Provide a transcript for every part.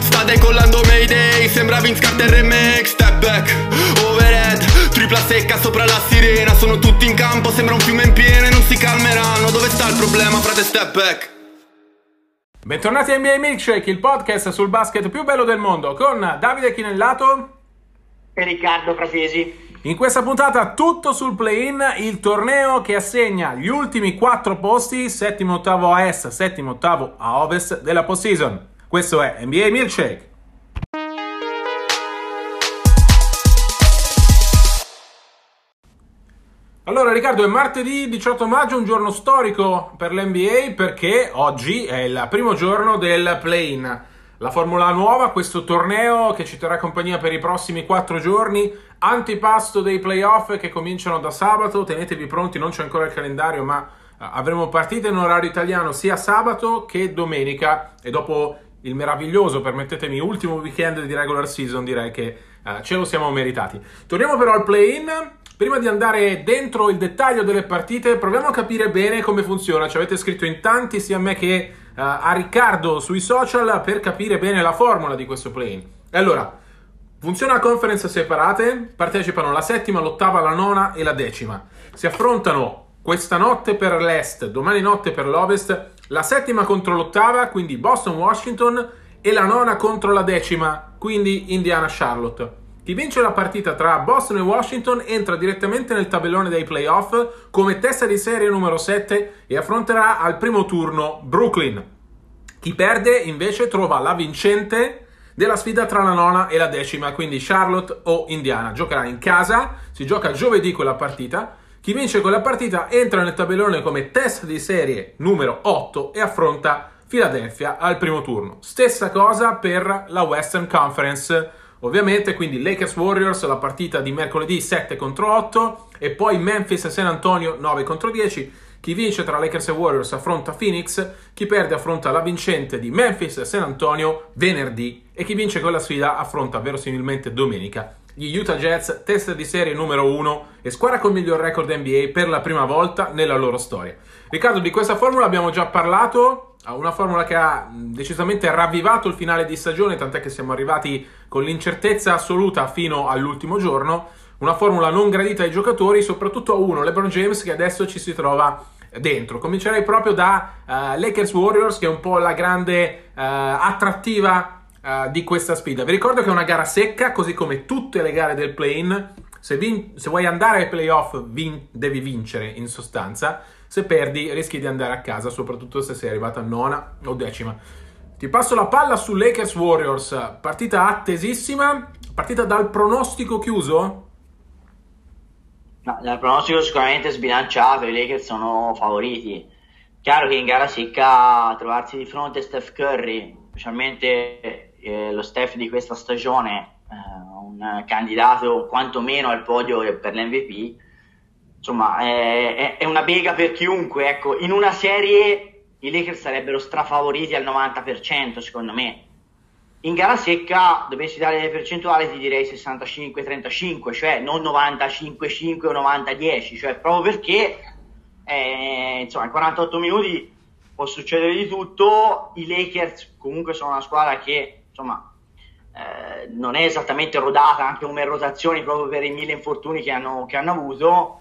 Sta decollando Mayday, sembra Vince Carter remake Step back, overhead, tripla secca sopra la sirena Sono tutti in campo, sembra un fiume in piena e non si calmeranno Dove sta il problema, frate step back? Bentornati a NBA Milkshake, il podcast sul basket più bello del mondo con Davide Chinellato e Riccardo Fratesi. In questa puntata tutto sul play-in, il torneo che assegna gli ultimi quattro posti, settimo, ottavo a est, settimo, ottavo a ovest della postseason. Questo è NBA Milkshake. Allora Riccardo, è martedì 18 maggio, un giorno storico per l'NBA perché oggi è il primo giorno del play-in. La formula nuova, questo torneo che ci terrà compagnia per i prossimi quattro giorni, antipasto dei playoff che cominciano da sabato, tenetevi pronti, non c'è ancora il calendario, ma eh, avremo partite in orario italiano sia sabato che domenica e dopo il meraviglioso, permettetemi, ultimo weekend di regular season, direi che uh, ce lo siamo meritati. Torniamo però al play-in. Prima di andare dentro il dettaglio delle partite, proviamo a capire bene come funziona. Ci avete scritto in tanti, sia a me che uh, a Riccardo sui social, per capire bene la formula di questo play-in. allora, funziona a conference separate, partecipano la settima, l'ottava, la nona e la decima. Si affrontano questa notte per l'est, domani notte per l'ovest la settima contro l'ottava, quindi Boston-Washington, e la nona contro la decima, quindi Indiana-Charlotte. Chi vince la partita tra Boston e Washington entra direttamente nel tabellone dei playoff come testa di serie numero 7 e affronterà al primo turno Brooklyn. Chi perde invece trova la vincente della sfida tra la nona e la decima, quindi Charlotte o Indiana. Giocherà in casa, si gioca giovedì quella partita chi vince quella partita entra nel tabellone come test di serie numero 8 e affronta Philadelphia al primo turno. Stessa cosa per la Western Conference. Ovviamente, quindi Lakers Warriors, la partita di mercoledì 7 contro 8 e poi Memphis e San Antonio 9 contro 10. Chi vince tra Lakers e Warriors affronta Phoenix, chi perde affronta la vincente di Memphis e San Antonio venerdì e chi vince quella sfida affronta verosimilmente domenica gli Utah Jazz, testa di serie numero 1 e squadra con miglior record NBA per la prima volta nella loro storia. Riccardo, di questa formula abbiamo già parlato, una formula che ha decisamente ravvivato il finale di stagione, tant'è che siamo arrivati con l'incertezza assoluta fino all'ultimo giorno, una formula non gradita ai giocatori, soprattutto a uno, LeBron James, che adesso ci si trova dentro. Comincerei proprio da uh, Lakers Warriors, che è un po' la grande uh, attrattiva uh, di questa sfida. Vi ricordo che è una gara secca, così come tutte le gare del play-in. Se, vin- se vuoi andare ai playoff, vin- devi vincere in sostanza. Se perdi, rischi di andare a casa, soprattutto se sei arrivato a nona o decima. Ti passo la palla su Lakers Warriors. Partita attesissima. Partita dal pronostico chiuso? No, dal pronostico sicuramente sbilanciato. I Lakers sono favoriti. Chiaro che in gara secca trovarsi di fronte a Steph Curry, specialmente eh, lo staff di questa stagione, eh, un candidato quantomeno al podio per l'MVP, insomma è, è, una bega per chiunque. Ecco, in una serie i Lakers sarebbero strafavoriti al 90% secondo me. In gara secca, dovessi dare le percentuali, ti direi 65-35, cioè non 95-5 o 90-10, cioè proprio perché eh, insomma, in 48 minuti può succedere di tutto. I Lakers comunque sono una squadra che insomma, eh, non è esattamente rodata anche come rotazioni proprio per i mille infortuni che hanno, che hanno avuto.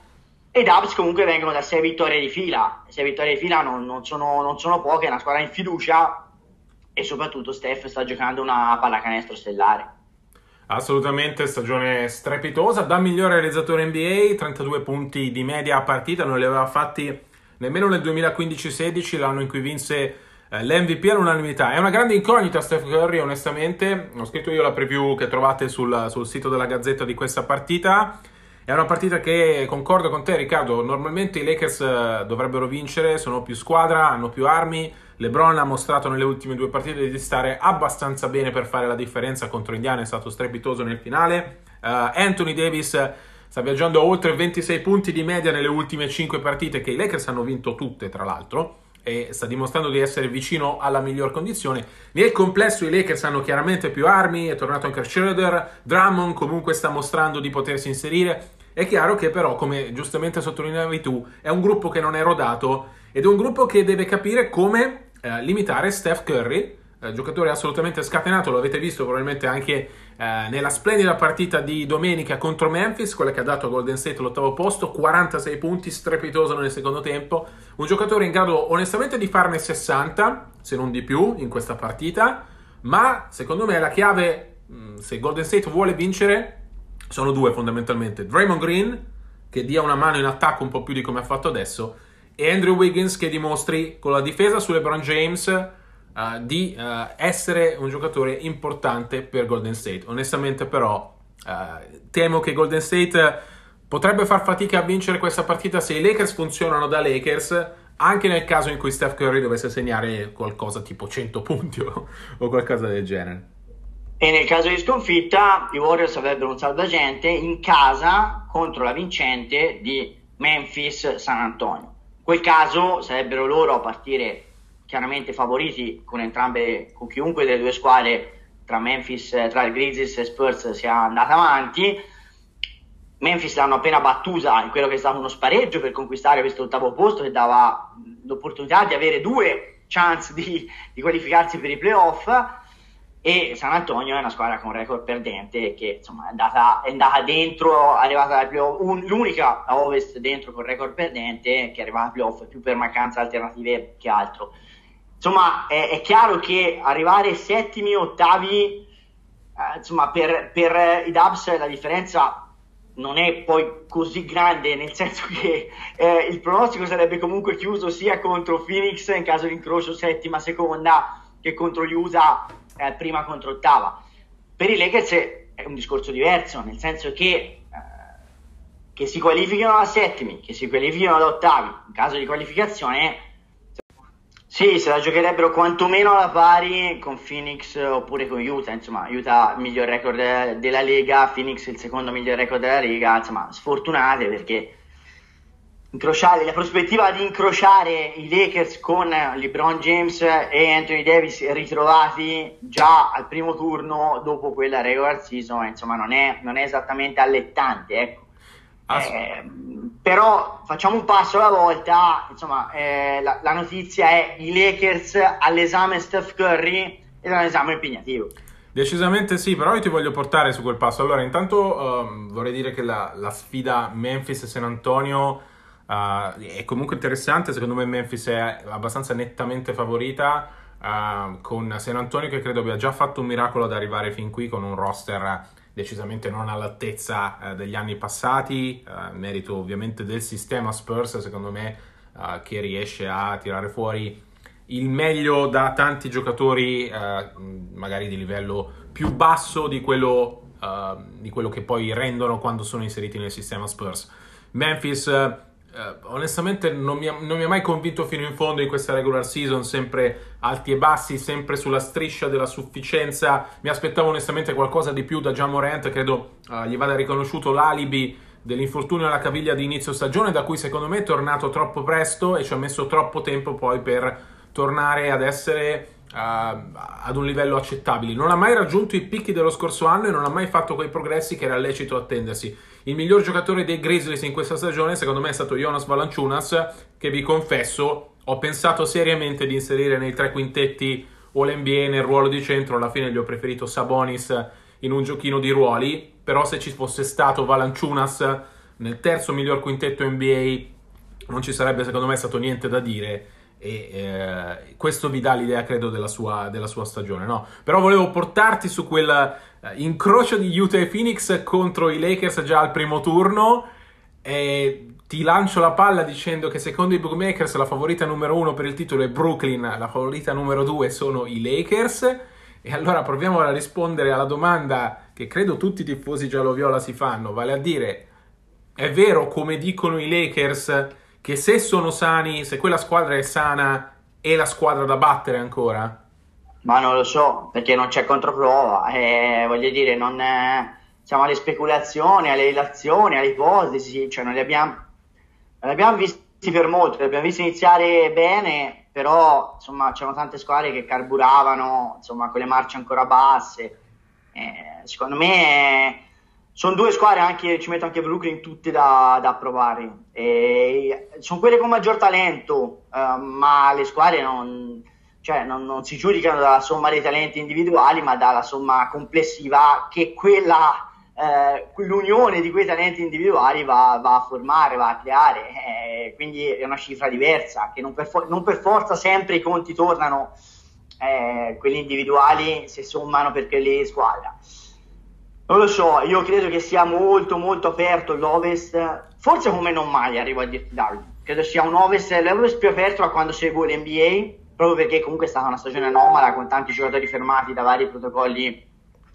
E Dubs comunque vengono da 6 vittorie di fila. 6 vittorie di fila non, non, sono, non sono poche, è una squadra in fiducia e soprattutto Steph sta giocando una pallacanestro stellare. Assolutamente, stagione strepitosa. Da migliore realizzatore NBA, 32 punti di media a partita, non li aveva fatti nemmeno nel 2015-16, l'anno in cui vinse l'MVP all'unanimità. È una grande incognita Steph Curry, onestamente. Ho scritto io la preview che trovate sul, sul sito della Gazzetta di questa partita. È una partita che concordo con te, Riccardo. Normalmente i Lakers eh, dovrebbero vincere, sono più squadra, hanno più armi. LeBron ha mostrato nelle ultime due partite di stare abbastanza bene per fare la differenza contro Indiana, è stato strepitoso nel finale. Uh, Anthony Davis sta viaggiando a oltre 26 punti di media nelle ultime 5 partite che i Lakers hanno vinto tutte, tra l'altro e sta dimostrando di essere vicino alla miglior condizione. Nel complesso i Lakers hanno chiaramente più armi, è tornato anche Schroeder, Drummond comunque sta mostrando di potersi inserire. È chiaro che però, come giustamente sottolineavi tu, è un gruppo che non è rodato ed è un gruppo che deve capire come eh, limitare Steph Curry, eh, giocatore assolutamente scatenato, lo avete visto probabilmente anche eh, nella splendida partita di domenica contro Memphis, quella che ha dato a Golden State l'ottavo posto, 46 punti, strepitoso nel secondo tempo, un giocatore in grado onestamente di farne 60, se non di più, in questa partita, ma secondo me la chiave, mm, se Golden State vuole vincere, sono due fondamentalmente, Draymond Green, che dia una mano in attacco un po' più di come ha fatto adesso, e Andrew Wiggins che dimostri con la difesa su LeBron James uh, di uh, essere un giocatore importante per Golden State. Onestamente però uh, temo che Golden State potrebbe far fatica a vincere questa partita se i Lakers funzionano da Lakers anche nel caso in cui Steph Curry dovesse segnare qualcosa tipo 100 punti o, o qualcosa del genere. E nel caso di sconfitta i Warriors avrebbero un salvagente in casa contro la vincente di Memphis San Antonio quel caso sarebbero loro a partire chiaramente favoriti con entrambe, con chiunque delle due squadre tra Memphis, tra il Grizzlies e Spurs sia andata avanti. Memphis l'hanno appena battuta in quello che è stato uno spareggio per conquistare questo ottavo posto che dava l'opportunità di avere due chance di, di qualificarsi per i playoff e San Antonio è una squadra con record perdente che insomma è andata, è andata dentro, è arrivata ai playoff, un, l'unica a ovest dentro con record perdente che è arrivata ai playoff più per mancanza alternative che altro. Insomma è, è chiaro che arrivare settimi, ottavi, eh, insomma per, per, i Dubs la differenza non è poi così grande, nel senso che eh, il pronostico sarebbe comunque chiuso sia contro Phoenix in caso di incrocio settima-seconda che contro gli USA eh, prima contro ottava. Per i Lakers è un discorso diverso, nel senso che, eh, che si qualificano da settimi, che si qualificano da ottavi, in caso di qualificazione sì, se la giocherebbero quantomeno alla pari con Phoenix oppure con Utah, insomma, Utah il miglior record della Lega, Phoenix il secondo miglior record della Lega, insomma, sfortunate perché incrociare, la prospettiva di incrociare i Lakers con LeBron James e Anthony Davis ritrovati già al primo turno dopo quella regular season, insomma, non è, non è esattamente allettante, ecco. Eh, però facciamo un passo alla volta, insomma, eh, la, la, notizia è i Lakers all'esame Steph Curry ed è un esame impegnativo. Decisamente sì, però io ti voglio portare su quel passo. Allora, intanto um, vorrei dire che la, la sfida Memphis-San Antonio Uh, è comunque interessante, secondo me Memphis è abbastanza nettamente favorita uh, con San Antonio che credo abbia già fatto un miracolo ad arrivare fin qui con un roster decisamente non all'altezza uh, degli anni passati, merito ovviamente del sistema Spurs secondo me che riesce a tirare fuori il meglio da tanti giocatori magari di livello più basso di quello, di quello che poi rendono quando sono inseriti nel sistema Spurs. Memphis Uh, onestamente non mi, ha, non mi, ha, mai convinto fino in fondo in questa regular season, sempre alti e bassi, sempre sulla striscia della sufficienza. Mi aspettavo onestamente qualcosa di più da Gian Morant, credo uh, gli vada riconosciuto l'alibi dell'infortunio alla caviglia di inizio stagione, da cui secondo me è tornato troppo presto e ci ha messo troppo tempo poi per tornare ad essere ad un livello accettabile. Non ha mai raggiunto i picchi dello scorso anno e non ha mai fatto quei progressi che era lecito attendersi. Il miglior giocatore dei Grizzlies in questa stagione, secondo me, è stato Jonas Valanciunas, che vi confesso, ho pensato seriamente di inserire nei tre quintetti o l'NBA nel ruolo di centro, alla fine gli ho preferito Sabonis in un giochino di ruoli, però se ci fosse stato Valanciunas nel terzo miglior quintetto NBA non ci sarebbe secondo me stato niente da dire e eh, questo vi dà l'idea credo della sua, della sua stagione no? però volevo portarti su quel eh, incrocio di Utah e Phoenix contro i Lakers già al primo turno e ti lancio la palla dicendo che secondo i bookmakers la favorita numero uno per il titolo è Brooklyn la favorita numero due sono i Lakers e allora proviamo a rispondere alla domanda che credo tutti i tifosi giallo-viola si fanno vale a dire è vero come dicono i Lakers che se sono sani, se quella squadra è sana, è la squadra da battere ancora? Ma non lo so, perché non c'è controprova. Eh, voglio dire, non è... siamo alle speculazioni, alle ilazioni, alle ipotesi, cioè non li abbiamo, non li abbiamo visti per molto, li abbiamo visti iniziare bene, però insomma c'erano tante squadre che carburavano, insomma con le marce ancora basse. Eh, secondo me sono due squadre, anche, ci metto anche Brooklyn, tutte da, da provare. E sono quelle con maggior talento, eh, ma le squadre non cioè non, non, si giudicano dalla somma dei talenti individuali, ma dalla somma complessiva che quella, eh, l'unione di quei talenti individuali va, va, a formare, va a creare. Eh, quindi è una cifra diversa, che non per, for- non per forza sempre i conti tornano, eh, quelli individuali si sommano per quelli di squadra. Non lo so, io credo che sia molto molto aperto l'Ovest, forse come non mai arrivo a dirti Davide, credo sia un Ovest, l'Ovest più aperto da quando seguo l'NBA proprio perché comunque è stata una stagione anomala con tanti giocatori fermati da vari protocolli eh,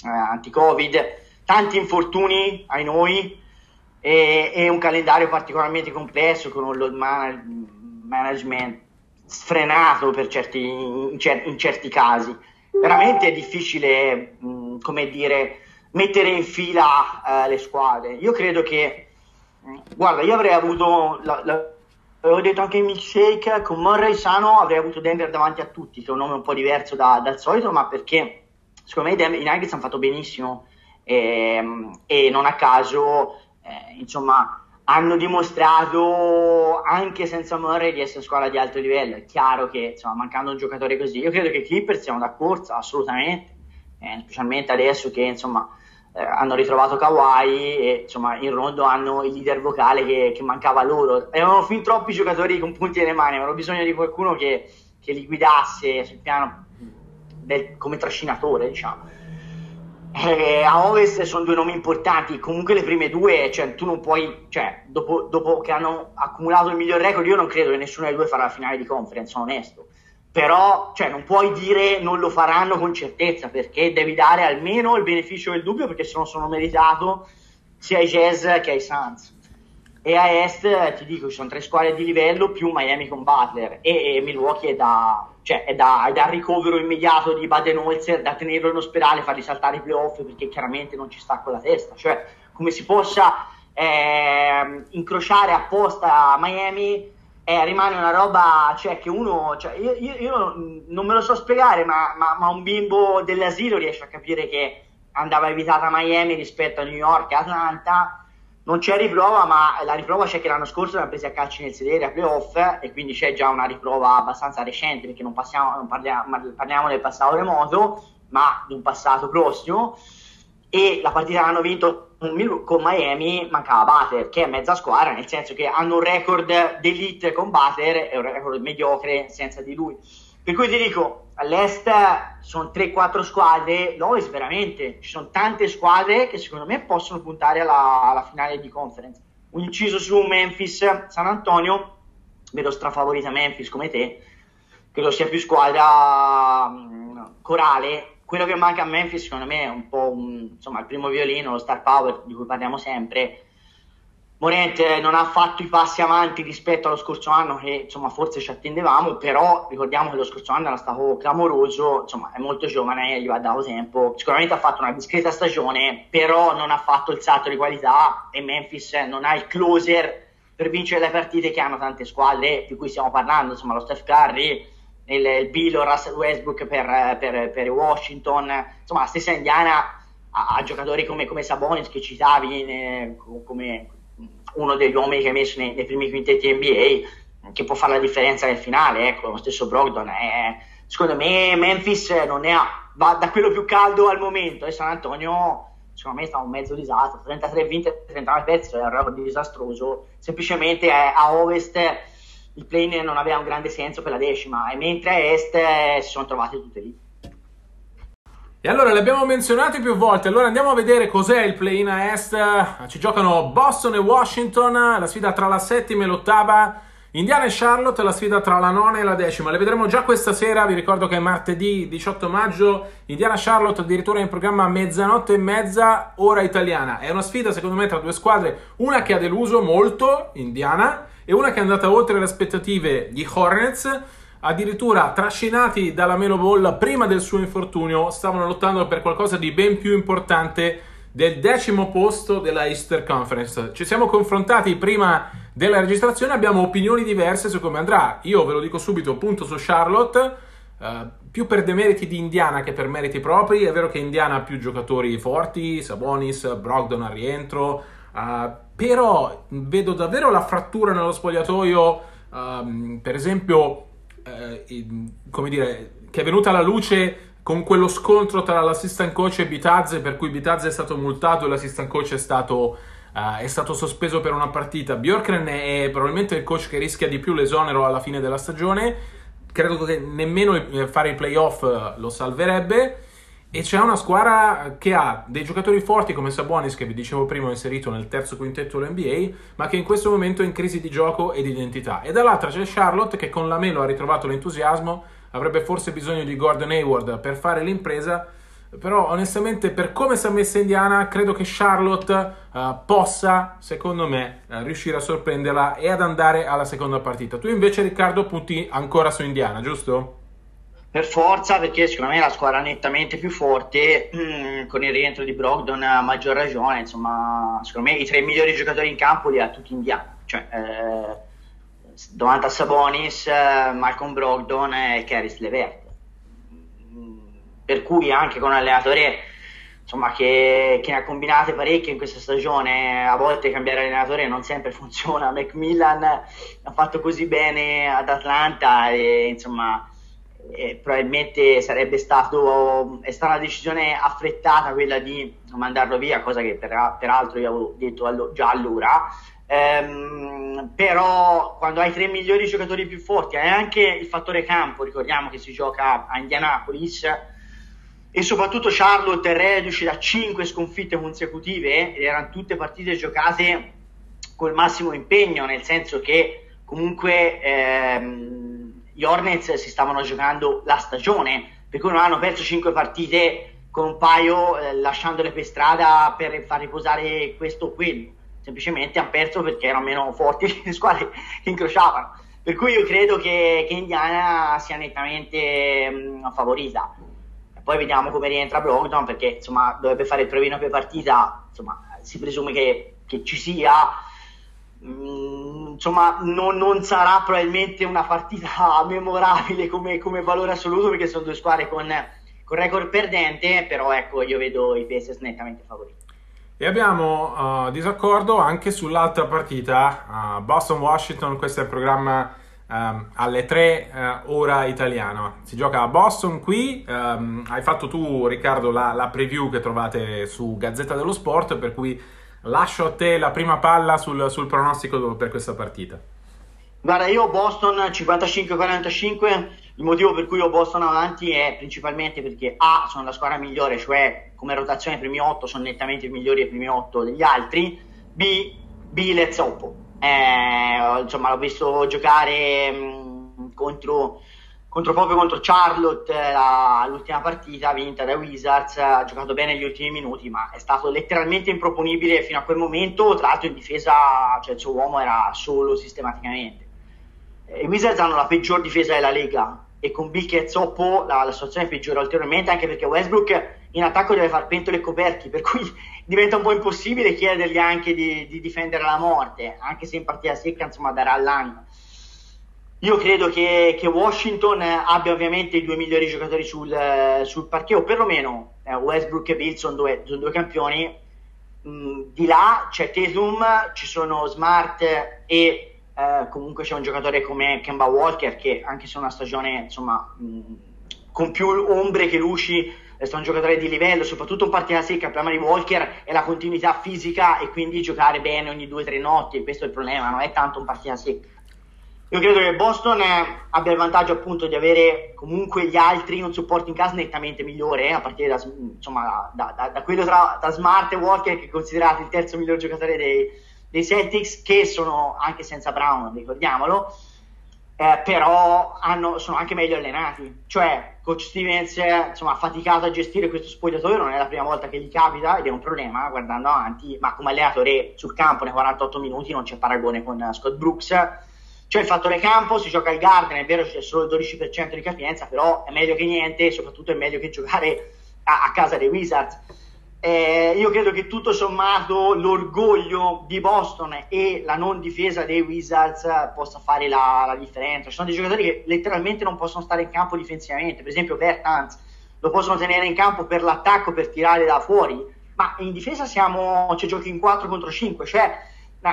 anti-Covid, tanti infortuni ai noi e, e, un calendario particolarmente complesso con un load man- management sfrenato certi, in, cer- in, certi casi. Veramente è difficile, mh, come dire, mettere in fila eh, le squadre. Io credo che, guarda, io avrei avuto la, avevo detto anche in milkshake con Murray sano avrei avuto Denver davanti a tutti che è un nome un po' diverso da, dal solito ma perché secondo me i Nuggets hanno fatto benissimo. E, ehm, e non a caso eh, insomma hanno dimostrato anche senza Murray di essere squadra di alto livello. È chiaro che insomma mancando un giocatore così io credo che i Clippers siano da corsa assolutamente eh, specialmente adesso che insomma eh, hanno ritrovato Kawhi e insomma in rondo hanno il leader vocale che, che, mancava loro. Erano fin troppi giocatori con punti nelle mani, avevano bisogno di qualcuno che, che li guidasse sul piano del, come trascinatore, diciamo. Eh, a Ovest sono due nomi importanti, comunque le prime due, cioè, tu non puoi, cioè, dopo, dopo, che hanno accumulato il miglior record, io non credo che nessuno dei due farà la finale di conference, sono onesto però cioè, non puoi dire non lo faranno con certezza perché devi dare almeno il beneficio del dubbio perché se no sono meritato sia ai Jazz che ai Suns. E a Est ti dico ci sono tre squadre di livello più Miami con Butler. E, e Milwaukee è da, cioè, è, da, è da ricovero immediato di Baden-Holzer da tenerlo in ospedale fargli saltare i playoff perché chiaramente non ci sta con la testa. Cioè come si possa eh, incrociare apposta Miami eh, rimane una roba, cioè che uno, cioè, io, io, io, non me lo so spiegare, ma, ma, ma, un bimbo dell'asilo riesce a capire che andava evitata Miami rispetto a New York Atlanta. Non c'è riprova, ma la riprova c'è che l'anno scorso l'hanno presi a calci nel sedere a playoff e quindi c'è già una riprova abbastanza recente perché non, passiamo, non parliamo, parliamo del passato remoto, ma di un passato prossimo e la partita l'hanno vinto con Miami mancava Butter che è mezza squadra nel senso che hanno un record d'elite con Butter e un record mediocre senza di lui. Per cui ti dico all'est sono 3-4 squadre l'Ovest veramente ci sono tante squadre che secondo me possono puntare alla, alla finale di conference. Un inciso su Memphis San Antonio vedo strafavorita Memphis come te credo sia più squadra mh, corale quello che manca a Memphis secondo me è un po' un, insomma, il primo violino, lo star power di cui parliamo sempre. Morente non ha fatto i passi avanti rispetto allo scorso anno che insomma forse ci attendevamo, però ricordiamo che lo scorso anno era stato clamoroso, insomma è molto giovane, gli va dato tempo, sicuramente ha fatto una discreta stagione, però non ha fatto il salto di qualità e Memphis non ha il closer per vincere le partite che hanno tante squadre di cui stiamo parlando, insomma lo Steph Curry, il, il Russell Westbrook per, per, per, Washington, insomma la stessa Indiana ha, ha giocatori come, come, Sabonis che citavi eh, come uno degli uomini che hai messo nei, nei, primi quintetti NBA che può fare la differenza nel finale, ecco, lo stesso Brogdon è, secondo me Memphis non ne ha, va da quello più caldo al momento e San Antonio secondo me sta un mezzo disastro 33 vinte 39 persi è un record disastroso semplicemente a ovest il plane non aveva un grande senso per la decima, e mentre a est eh, si sono trovate tutte lì. E allora le abbiamo menzionate più volte, allora andiamo a vedere cos'è il play-in a est. Ci giocano Boston e Washington, la sfida tra la settima e l'ottava. Indiana e Charlotte, la sfida tra la nona e la decima. Le vedremo già questa sera, vi ricordo che è martedì 18 maggio. Indiana-Charlotte addirittura in programma a mezzanotte e mezza, ora italiana. È una sfida secondo me tra due squadre, una che ha deluso molto, Indiana, e una che è andata oltre le aspettative, gli Hornets. addirittura trascinati dalla Melo Ball prima del suo infortunio, stavano lottando per qualcosa di ben più importante del decimo posto della Easter Conference. Ci siamo confrontati prima della registrazione, abbiamo opinioni diverse su come andrà. Io ve lo dico subito, punto su Charlotte, uh, più per demeriti di Indiana che per meriti propri. È vero che Indiana ha più giocatori forti, Sabonis, Brogdon al rientro, uh, però vedo davvero la frattura nello spogliatoio, uh, per esempio, uh, come dire, che è venuta alla luce con quello scontro tra l'assistant coach e Bitazze, per cui Bitazze è stato multato e l'assistant coach è stato, uh, è stato sospeso per una partita. Bjorkren è probabilmente il coach che rischia di più l'esonero alla fine della stagione. Credo che nemmeno fare i playoff eh, lo salverebbe. E c'è una squadra che ha dei giocatori forti come Sabonis, che vi dicevo prima, inserito nel terzo quintetto dell'NBA, ma che in questo momento è in crisi di gioco e di identità. E dall'altra c'è Charlotte che con la Melo ha ritrovato l'entusiasmo avrebbe forse bisogno di Gordon Hayward per fare l'impresa, però onestamente per come si è messa Indiana credo che Charlotte uh, possa, secondo me, uh, riuscire a sorprenderla e ad andare alla seconda partita. Tu invece Riccardo punti ancora su Indiana, giusto? Per forza, perché secondo me è la squadra nettamente più forte, mm, con il rientro di Brogdon a maggior ragione, insomma, secondo me i tre migliori giocatori in campo li ha tutti Indiana. Cioè, eh, davanti a Sabonis, eh, Malcolm Brogdon e Caris Levert. Per cui anche con un allenatore insomma, che, che, ne ha combinate parecchie in questa stagione, a volte cambiare allenatore non sempre funziona. Macmillan ha fatto così bene ad Atlanta e insomma e probabilmente sarebbe stato è stata una decisione affrettata quella di mandarlo via, cosa che per, peraltro io avevo detto già allora. Ehm, però quando hai tre migliori giocatori più forti hai anche il fattore campo, ricordiamo che si gioca a Indianapolis e soprattutto Charlotte reduce da cinque sconfitte consecutive ed erano tutte partite giocate col massimo impegno, nel senso che comunque ehm, gli Hornets si stavano giocando la stagione, per cui non hanno perso cinque partite con un paio eh, lasciandole per strada per far riposare questo o quello semplicemente hanno perso perché erano meno forti le squadre che incrociavano. Per cui io credo che, che Indiana sia nettamente mh, favorita. Poi vediamo come rientra Brogdon perché insomma dovrebbe fare il provino per partita, insomma si presume che, che ci sia. Mm, insomma, non, non, sarà probabilmente una partita memorabile come, come, valore assoluto perché sono due squadre con, con record perdente, però ecco, io vedo i Pacers nettamente favoriti. E abbiamo uh, disaccordo anche sull'altra partita, uh, Boston-Washington, questo è il programma um, alle 3 uh, ora italiana. Si gioca a Boston qui, um, hai fatto tu Riccardo la, la, preview che trovate su Gazzetta dello Sport, per cui lascio a te la prima palla sul, sul pronostico per questa partita. Guarda, io Boston 55-45, il motivo per cui ho Boston avanti è principalmente perché A, sono la squadra migliore, cioè come rotazione i primi 8 sono nettamente migliori ai primi 8 degli altri, B, B let's hope. Eh, insomma, l'ho visto giocare mh, contro, contro, proprio contro Charlotte la, l'ultima partita vinta da Wizards, ha giocato bene gli ultimi minuti, ma è stato letteralmente improponibile fino a quel momento, tra l'altro in difesa, cioè il suo uomo era solo sistematicamente. I Wizards hanno la peggior difesa della Lega. E con Bill che zoppo la, la situazione peggiora ulteriormente anche perché Westbrook in attacco deve far pentole e coperti per cui diventa un po' impossibile chiedergli anche di, di difendere la morte anche se in partita secca insomma darà l'anno io credo che, che, Washington abbia ovviamente i due migliori giocatori sul, sul parquet o perlomeno eh, Westbrook e Bill sono due, sono due campioni mm, di là c'è Tatum ci sono Smart e eh, comunque c'è un giocatore come Kemba Walker che anche se è una stagione insomma mh, con più ombre che luci è un giocatore di livello, soprattutto in partita secca, il problema di Walker è la continuità fisica e quindi giocare bene ogni due o tre notti, questo è il problema, non è tanto in partita secca. Io credo che Boston abbia il vantaggio appunto di avere comunque gli altri un supporto in casa nettamente migliore, eh, a partire da, insomma, da, da, da quello tra, tra, Smart e Walker che è considerato il terzo miglior giocatore dei, dei Celtics che sono anche senza Brown, ricordiamolo, eh, però hanno, sono anche meglio allenati. Cioè, coach Stevens insomma, ha faticato a gestire questo spogliatoio, non è la prima volta che gli capita ed è un problema guardando avanti, ma come allenatore sul campo nei 48 minuti non c'è paragone con Scott Brooks. C'è il fattore campo, si gioca al Garden, è vero c'è solo il 12% di capienza, però è meglio che niente soprattutto è meglio che giocare a, a casa dei Wizards. Eh, io credo che tutto sommato l'orgoglio di Boston e la non difesa dei Wizards possa fare la, la, differenza. Ci sono dei giocatori che letteralmente non possono stare in campo difensivamente, per esempio Bertans lo possono tenere in campo per l'attacco, per tirare da fuori, ma in difesa siamo, cioè, giochi in 4 contro 5, cioè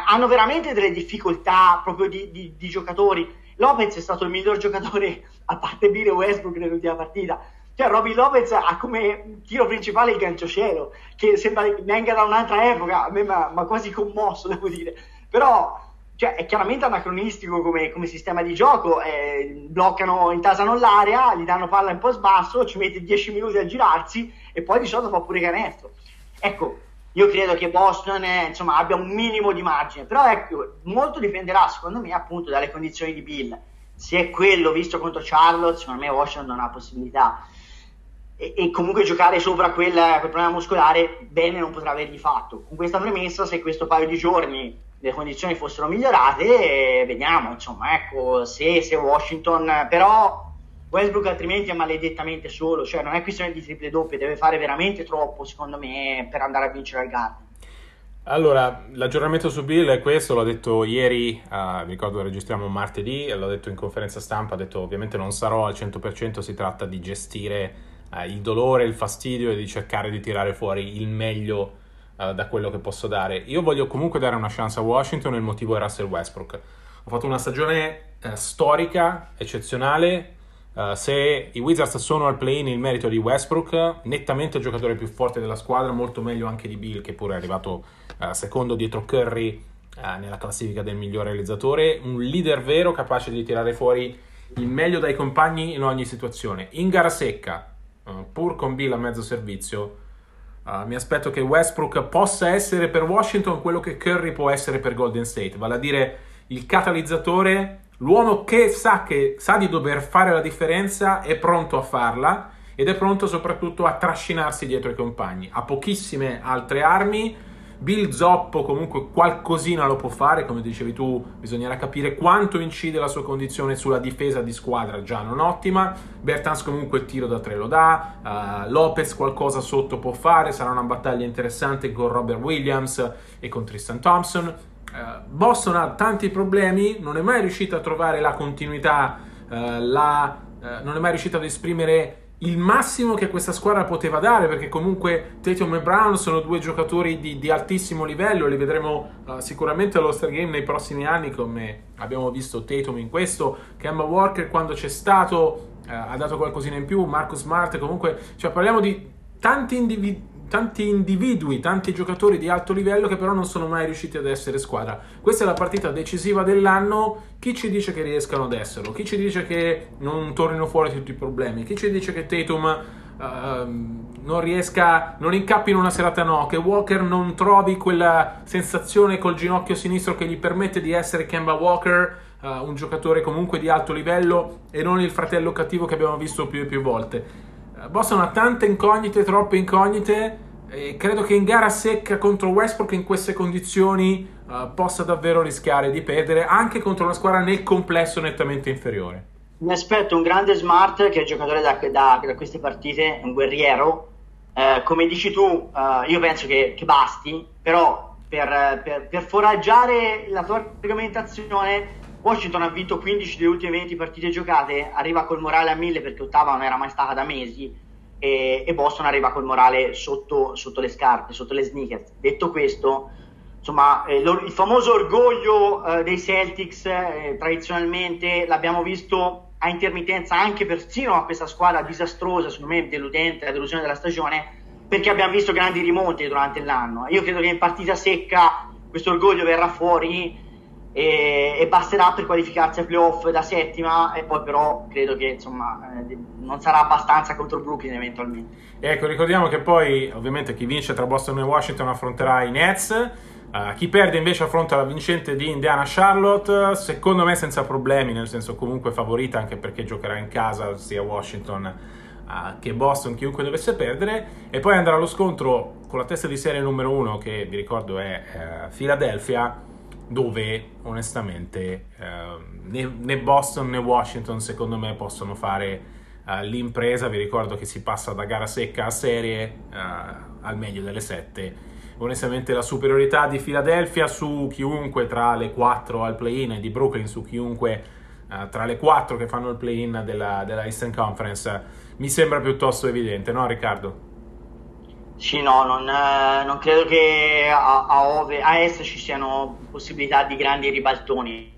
hanno veramente delle difficoltà proprio di, di, di giocatori. Lopez è stato il miglior giocatore a parte Bire Westbrook nell'ultima partita cioè, Robin Lopez ha come tiro principale il gancio cielo, che sembra venga da un'altra epoca, a me mi quasi commosso, devo dire. Però cioè, è chiaramente anacronistico come, come sistema di gioco, eh, bloccano, intasano l'area, gli danno palla un po' sbasso, ci mette 10 minuti a girarsi e poi di solito fa pure canestro. Ecco, io credo che Boston eh, insomma, abbia un minimo di margine, però ecco, molto dipenderà secondo me appunto dalle condizioni di Bill. Se è quello visto contro Charlotte, secondo me Washington ha possibilità e, e comunque giocare sopra quel, quel, problema muscolare bene non potrà avergli fatto. Con questa premessa, se questo paio di giorni le condizioni fossero migliorate, vediamo, insomma, ecco, se, se Washington, però Westbrook altrimenti è maledettamente solo, cioè non è questione di triple doppie, deve fare veramente troppo, secondo me, per andare a vincere al Garden. Allora, l'aggiornamento su Bill è questo, l'ho detto ieri, uh, mi ricordo che registriamo martedì, l'ho detto in conferenza stampa, ho detto ovviamente non sarò al 100%, si tratta di gestire eh, il dolore, il fastidio e di cercare di tirare fuori il meglio eh, da quello che posso dare. Io voglio comunque dare una chance a Washington il motivo è Russell Westbrook. Ho fatto una stagione eh, storica, eccezionale. Uh, se i Wizards sono al play-in il merito di Westbrook, nettamente il giocatore più forte della squadra, molto meglio anche di Bill, che pure è arrivato uh, secondo dietro Curry uh, nella classifica del miglior realizzatore, un leader vero capace di tirare fuori il meglio dai compagni in ogni situazione. In gara secca, pur con Bill a mezzo servizio, mi aspetto che Westbrook possa essere per Washington quello che Curry può essere per Golden State, vale a dire il catalizzatore, l'uomo che sa, che sa di dover fare la differenza, è pronto a farla ed è pronto soprattutto a trascinarsi dietro i compagni. Ha pochissime altre armi Bill Zoppo comunque qualcosina lo può fare, come dicevi tu, bisognerà capire quanto incide la sua condizione sulla difesa di squadra, già non ottima. Bertans comunque il tiro da tre lo dà, uh, Lopez qualcosa sotto può fare, sarà una battaglia interessante con Robert Williams e con Tristan Thompson. Uh, Boston ha tanti problemi, non è mai riuscito a trovare la continuità, uh, la, non è mai riuscito ad esprimere il massimo che questa squadra poteva dare, perché comunque Tatum e Brown sono due giocatori di, di altissimo livello, li vedremo uh, sicuramente allo Star Game nei prossimi anni, come abbiamo visto Tatum in questo, Kemba Walker quando c'è stato uh, ha dato qualcosina in più, Marcus Smart comunque, cioè parliamo di tanti individui tanti individui, tanti giocatori di alto livello che però non sono mai riusciti ad essere squadra. Questa è la partita decisiva dell'anno. Chi ci dice che riescano ad esserlo? Chi ci dice che non tornino fuori tutti i problemi? Chi ci dice che Tatum uh, non riesca, non incappi in una serata no? Che Walker non trovi quella sensazione col ginocchio sinistro che gli permette di essere Kemba Walker? Uh, un giocatore comunque di alto livello e non il fratello cattivo che abbiamo visto più e più volte. Boston ha tante incognite, troppe incognite. E credo che in gara secca contro Westbrook in queste condizioni uh, possa davvero rischiare di perdere anche contro una squadra nel complesso nettamente inferiore. Mi aspetto un grande smart che è giocatore da, da, da queste partite, un guerriero. Uh, come dici tu, uh, io penso che, che basti, però per, per, per, foraggiare la tua argomentazione, Washington ha vinto 15 delle ultime 20 partite giocate, arriva col morale a 1000 perché ottava non era mai stata da mesi e, e Boston arriva col morale sotto, sotto, le scarpe, sotto le sneakers. Detto questo, insomma, eh, il famoso orgoglio eh, dei Celtics eh, tradizionalmente l'abbiamo visto a intermittenza anche persino a questa squadra disastrosa, secondo me deludente, la delusione della stagione, perché abbiamo visto grandi rimonti durante l'anno. Io credo che in partita secca questo orgoglio verrà fuori e, e, basterà per qualificarsi ai playoff da settima e poi però credo che insomma eh, non sarà abbastanza contro Brooklyn eventualmente. Ecco, ricordiamo che poi ovviamente chi vince tra Boston e Washington affronterà i Nets. Uh, chi perde invece affronta la vincente di Indiana Charlotte, secondo me senza problemi, nel senso comunque favorita anche perché giocherà in casa sia Washington uh, che Boston, chiunque dovesse perdere, e poi andrà allo scontro con la testa di serie numero uno che vi ricordo è uh, Philadelphia dove onestamente eh, né, né, Boston né Washington secondo me possono fare eh, l'impresa. Vi ricordo che si passa da gara secca a serie eh, al meglio delle sette. Onestamente la superiorità di Philadelphia su chiunque tra le quattro al play-in e di Brooklyn su chiunque eh, tra le quattro che fanno il play-in della, della Eastern Conference mi sembra piuttosto evidente, no Riccardo? Sì, no, non, eh, non credo che a, a, ove, a, est ci siano possibilità di grandi ribaltoni.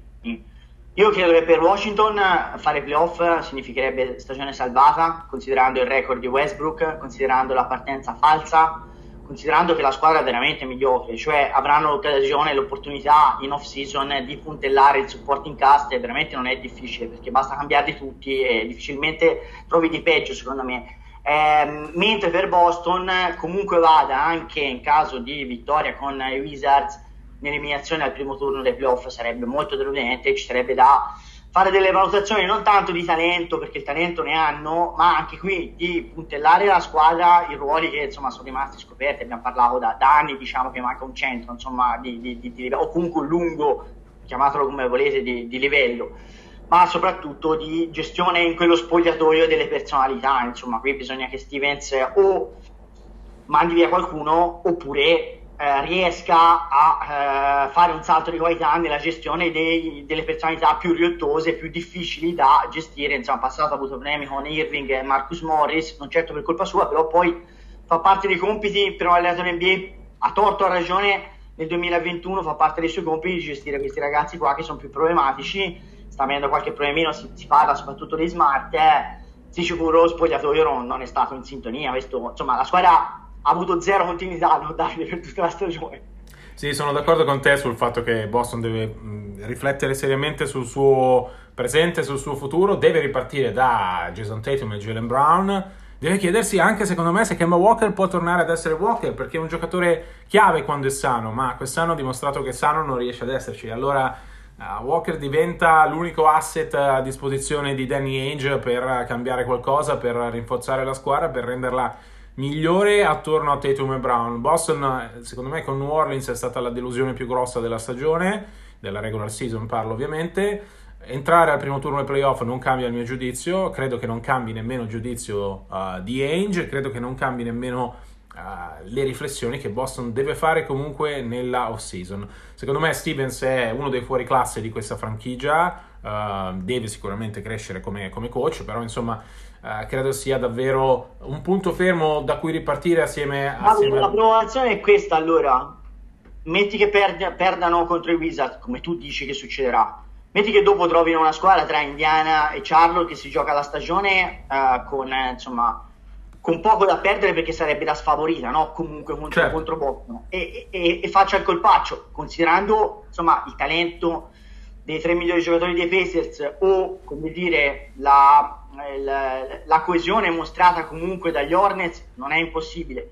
Io credo che per Washington fare playoff significherebbe stagione salvata, considerando il record di Westbrook, considerando la partenza falsa, considerando che la squadra è veramente mediocre, cioè avranno l'occasione e l'opportunità in off-season di puntellare il supporting cast e veramente non è difficile perché basta cambiarli tutti e difficilmente trovi di peggio secondo me eh, mentre per Boston comunque vada anche in caso di vittoria con i Wizards l'eliminazione al primo turno dei playoff sarebbe molto deludente ci sarebbe da fare delle valutazioni non tanto di talento perché il talento ne hanno ma anche qui di puntellare la squadra i ruoli che insomma sono rimasti scoperti. Abbiamo parlato da, da anni diciamo che manca un centro insomma di, di, di, o comunque un lungo chiamatelo come volete di livello ma soprattutto di gestione in quello spogliatoio delle personalità. Insomma, qui bisogna che Stevens o mandi via qualcuno oppure eh, riesca a eh, fare un salto di qualità nella gestione dei, delle personalità più riottose, più difficili da gestire. Insomma, passato ha avuto problemi con Irving e Marcus Morris, non certo per colpa sua, però poi fa parte dei compiti per un allenatore NBA, a torto a ragione nel 2021 fa parte dei suoi compiti di gestire questi ragazzi qua che sono più problematici sta avendo qualche problemino, si, si parla soprattutto di smart, eh, sicuro spogliatoio non, non, è stato in sintonia, questo, insomma la squadra ha avuto zero continuità a dargli per tutta la stagione. Sì, sono d'accordo con te sul fatto che Boston deve mh, riflettere seriamente sul suo presente, sul suo futuro, deve ripartire da Jason Tatum e Jalen Brown, deve chiedersi anche secondo me se Kemba Walker può tornare ad essere Walker perché è un giocatore chiave quando è sano, ma quest'anno ha dimostrato che sano non riesce ad esserci, allora Uh, Walker diventa l'unico asset a disposizione di Danny Ainge per cambiare qualcosa, per rinforzare la squadra, per renderla migliore attorno a Tatum e Brown. Boston, secondo me, con New Orleans è stata la delusione più grossa della stagione, della regular season parlo ovviamente. Entrare al primo turno dei playoff non cambia il mio giudizio, credo che non cambi nemmeno il giudizio uh, di Ainge, credo che non cambi nemmeno uh, le riflessioni che Boston deve fare comunque nella off-season. Secondo me Stevens è uno dei fuori classe di questa franchigia, uh, deve sicuramente crescere come, come coach, però insomma uh, credo sia davvero un punto fermo da cui ripartire assieme, assieme La provazione è questa allora, metti che perdi, perdano contro i Wizards, come tu dici che succederà. Metti che dopo trovino una squadra tra Indiana e Charlotte che si gioca la stagione uh, con insomma con poco da perdere perché sarebbe la sfavorita, no? Comunque contro, certo. contro Boston. E, e, e, faccia il colpaccio, considerando insomma il talento dei tre migliori giocatori dei Pacers o come dire la, la, la coesione mostrata comunque dagli Hornets, non è impossibile.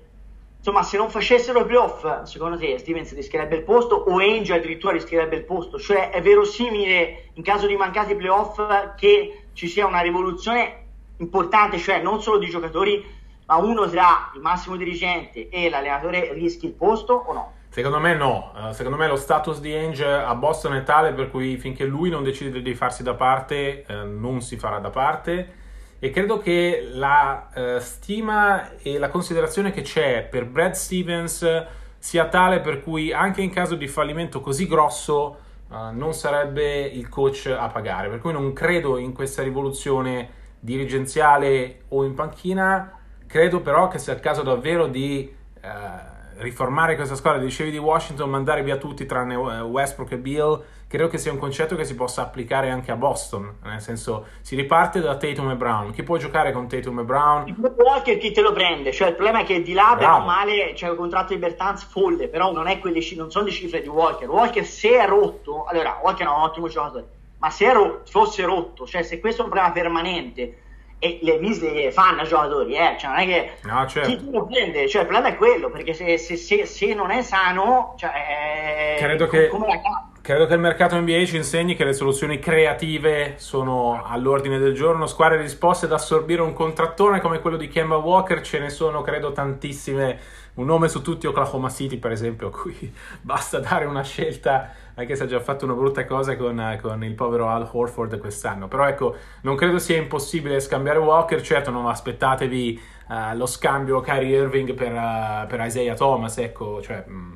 Insomma, se non facessero i playoff, secondo te Stevens rischierebbe il posto o Angel addirittura rischierebbe il posto? Cioè è verosimile in caso di mancati playoff che ci sia una rivoluzione importante, cioè non solo di giocatori ma uno tra il massimo dirigente e l'allenatore rischi il posto o no? Secondo me no, uh, secondo me lo status di Ainge a Boston è tale per cui finché lui non decide di farsi da parte uh, non si farà da parte. E credo che la uh, stima e la considerazione che c'è per Brad Stevens sia tale per cui anche in caso di fallimento così grosso non sarebbe il coach a pagare, per cui non credo in questa rivoluzione dirigenziale o in panchina Credo però che sia il caso davvero di eh, riformare questa squadra. Dicevi di Washington, mandare via tutti tranne eh, Westbrook e Bill. Credo che sia un concetto che si possa applicare anche a Boston. Nel senso, si riparte da Tatum e Brown. Chi può giocare con Tatum e Brown? Walker chi te lo prende? Cioè, il problema è che di là, per male, c'è il contratto di Bertans folle, però non, è quelle, non sono le cifre di Walker. Walker, se è rotto, allora, Walker è un ottimo giocatore, ma se rotto, fosse rotto, cioè se questo è un problema permanente e le visite fanno i giocatori, eh? cioè non è che no, certo. chi lo prende, cioè il problema è quello, perché se, se, se, se non è sano, cioè, credo, che, credo che il mercato NBA ci insegni che le soluzioni creative sono all'ordine del giorno, squadre disposte ad assorbire un contrattone come quello di Kemba Walker, ce ne sono credo tantissime un nome su tutti Oklahoma City, per esempio, a cui basta dare una scelta, anche se ha già fatto una brutta cosa con, con, il povero Al Horford quest'anno. Però ecco, non credo sia impossibile scambiare Walker, certo non aspettatevi uh, lo scambio Kyrie Irving per, uh, per Isaiah Thomas, ecco, cioè... Mh, mm,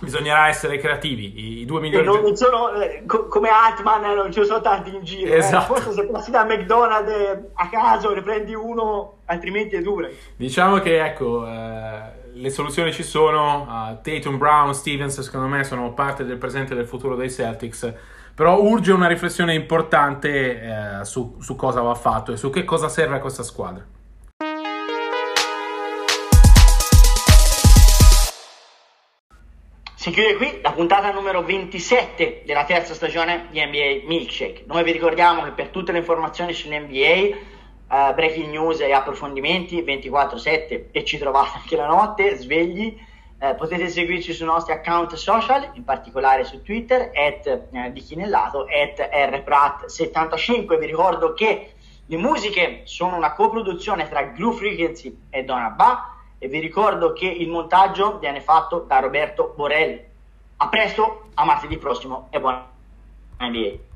bisognerà essere creativi. I, due migliori. Non, non sono eh, co- come Atman, non ci sono tanti in giro. Esatto. Eh. Forse se passi da McDonald's a caso ne prendi uno, altrimenti è dura. Diciamo che ecco, eh, le soluzioni ci sono. Uh, Tatum, Brown, Stevens, secondo me, sono parte del presente e del futuro dei Celtics. Però urge una riflessione importante su, su cosa va fatto e su che cosa serve a questa squadra. Si chiude qui la puntata numero 27 della terza stagione di NBA Milkshake. Noi vi ricordiamo che per tutte le informazioni sull'NBA, uh, breaking news e approfondimenti 24-7 e ci trovate anche la notte, svegli, uh, potete seguirci sui nostri account social, in particolare su Twitter, at uh, di Chinellato, at rprat75. Vi ricordo che le musiche sono una coproduzione tra Glue Frequency e Donabà e vi ricordo che il montaggio viene fatto da Roberto Borelli. A presto, a martedì prossimo e buona NBA.